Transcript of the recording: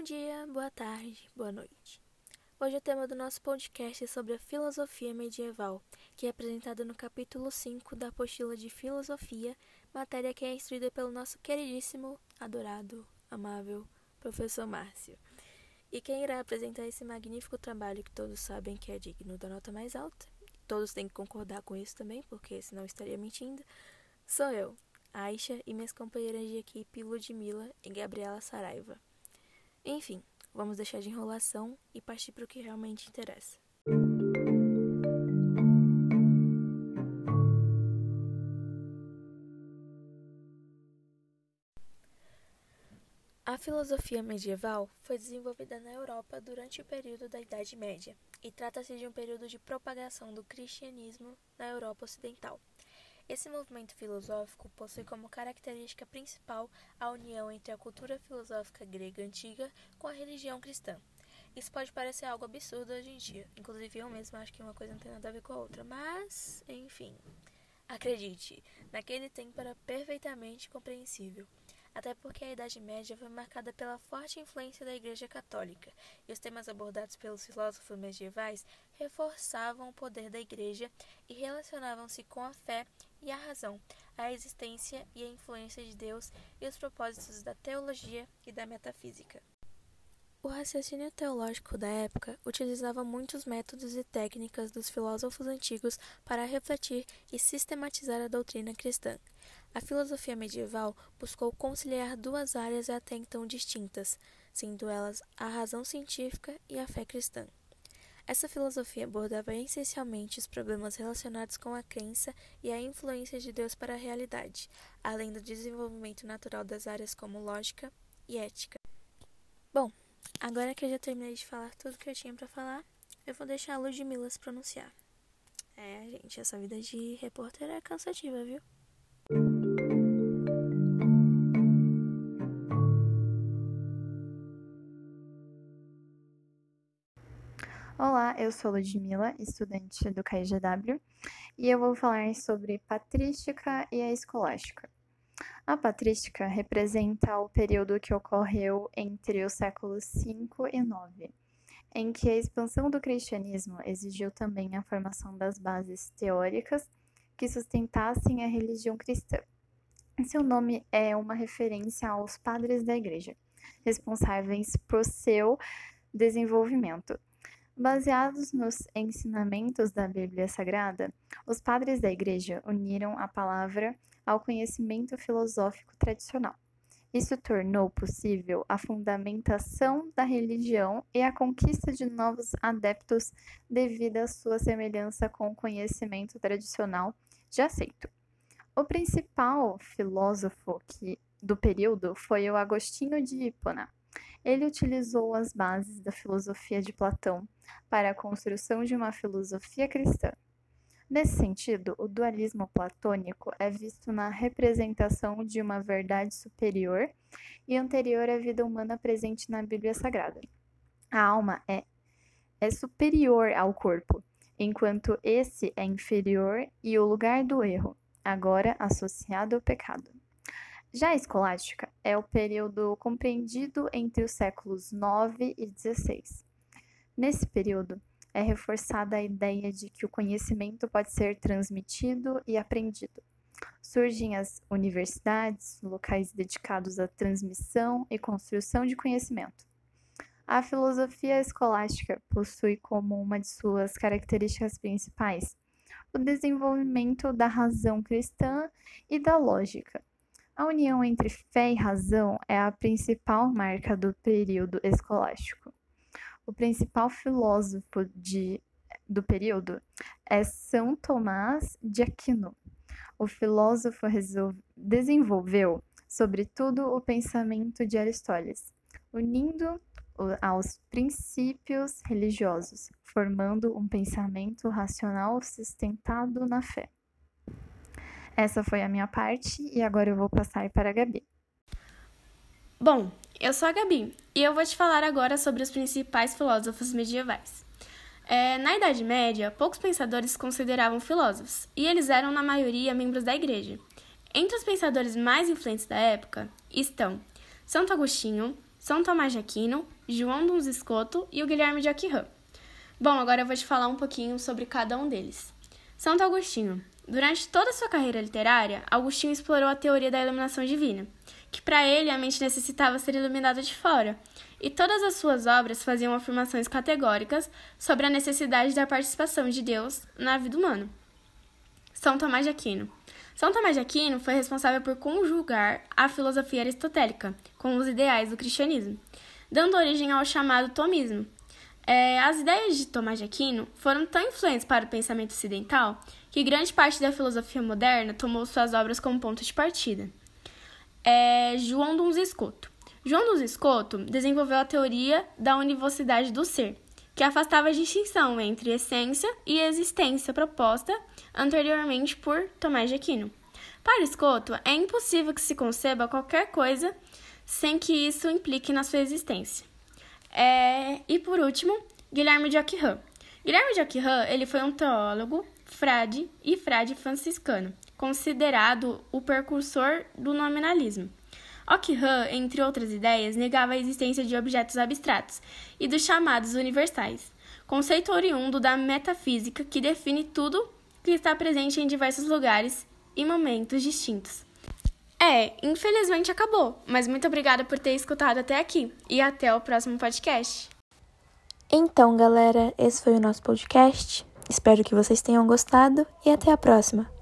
Bom dia, boa tarde, boa noite. Hoje o tema do nosso podcast é sobre a filosofia medieval, que é apresentada no capítulo 5 da apostila de filosofia, matéria que é instruída pelo nosso queridíssimo, adorado, amável professor Márcio. E quem irá apresentar esse magnífico trabalho que todos sabem que é digno da nota mais alta, todos têm que concordar com isso também, porque senão estaria mentindo, sou eu, Aisha e minhas companheiras de equipe Ludmila e Gabriela Saraiva. Enfim, vamos deixar de enrolação e partir para o que realmente interessa. A filosofia medieval foi desenvolvida na Europa durante o período da Idade Média e trata-se de um período de propagação do cristianismo na Europa Ocidental. Esse movimento filosófico possui como característica principal a união entre a cultura filosófica grega antiga com a religião cristã. Isso pode parecer algo absurdo hoje em dia, inclusive eu mesma acho que uma coisa não tem nada a ver com a outra, mas, enfim. Acredite, naquele tempo era perfeitamente compreensível até porque a Idade Média foi marcada pela forte influência da Igreja Católica, e os temas abordados pelos filósofos medievais reforçavam o poder da Igreja e relacionavam-se com a fé e a razão, a existência e a influência de Deus e os propósitos da teologia e da metafísica. O raciocínio teológico da época utilizava muitos métodos e técnicas dos filósofos antigos para refletir e sistematizar a doutrina cristã. A filosofia medieval buscou conciliar duas áreas até então distintas, sendo elas a razão científica e a fé cristã. Essa filosofia abordava essencialmente os problemas relacionados com a crença e a influência de Deus para a realidade, além do desenvolvimento natural das áreas como lógica e ética. Bom, Agora que eu já terminei de falar tudo que eu tinha para falar, eu vou deixar a Ludmilla se pronunciar. É, gente, essa vida de repórter é cansativa, viu? Olá, eu sou Ludmilla, estudante do KIGW, e eu vou falar sobre patrística e a escolástica. A patrística representa o período que ocorreu entre os séculos V e IX, em que a expansão do cristianismo exigiu também a formação das bases teóricas que sustentassem a religião cristã. Seu nome é uma referência aos padres da igreja, responsáveis por seu desenvolvimento. Baseados nos ensinamentos da Bíblia Sagrada, os padres da igreja uniram a palavra ao conhecimento filosófico tradicional. Isso tornou possível a fundamentação da religião e a conquista de novos adeptos devido à sua semelhança com o conhecimento tradicional já aceito. O principal filósofo que, do período foi o Agostinho de Hipona. Ele utilizou as bases da filosofia de Platão para a construção de uma filosofia cristã. Nesse sentido, o dualismo platônico é visto na representação de uma verdade superior e anterior à vida humana presente na Bíblia Sagrada. A alma é, é superior ao corpo, enquanto esse é inferior e o lugar do erro, agora associado ao pecado. Já a escolástica é o período compreendido entre os séculos 9 e 16. Nesse período, é reforçada a ideia de que o conhecimento pode ser transmitido e aprendido. Surgem as universidades, locais dedicados à transmissão e construção de conhecimento. A filosofia escolástica possui como uma de suas características principais o desenvolvimento da razão cristã e da lógica. A união entre fé e razão é a principal marca do período escolástico. O principal filósofo de, do período é São Tomás de Aquino. O filósofo desenvolveu, sobretudo, o pensamento de Aristóteles, unindo aos princípios religiosos, formando um pensamento racional sustentado na fé. Essa foi a minha parte e agora eu vou passar para a Gabi. Bom, eu sou a Gabi e eu vou te falar agora sobre os principais filósofos medievais. É, na Idade Média, poucos pensadores se consideravam filósofos e eles eram, na maioria, membros da Igreja. Entre os pensadores mais influentes da época estão Santo Agostinho, São Tomás de Aquino, João Duns Escoto e o Guilherme de Aquirã. Bom, agora eu vou te falar um pouquinho sobre cada um deles. Santo Agostinho. Durante toda a sua carreira literária, Agostinho explorou a teoria da iluminação divina, que para ele a mente necessitava ser iluminada de fora, e todas as suas obras faziam afirmações categóricas sobre a necessidade da participação de Deus na vida humana. São Tomás de Aquino. São Tomás de Aquino foi responsável por conjugar a filosofia aristotélica com os ideais do cristianismo, dando origem ao chamado tomismo, é, as ideias de Tomás de Aquino foram tão influentes para o pensamento ocidental que grande parte da filosofia moderna tomou suas obras como ponto de partida. É, João Duns Escoto. João Duns Escoto desenvolveu a teoria da univocidade do ser, que afastava a distinção entre essência e existência proposta anteriormente por Tomás de Aquino. Para Escoto, é impossível que se conceba qualquer coisa sem que isso implique na sua existência. É, e por último, Guilherme de Ockham. Guilherme de Ockham, ele foi um teólogo, frade e frade franciscano, considerado o precursor do nominalismo. Ockham, entre outras ideias, negava a existência de objetos abstratos e dos chamados universais, conceito oriundo da metafísica que define tudo que está presente em diversos lugares e momentos distintos. É, infelizmente acabou, mas muito obrigada por ter escutado até aqui e até o próximo podcast. Então, galera, esse foi o nosso podcast. Espero que vocês tenham gostado e até a próxima.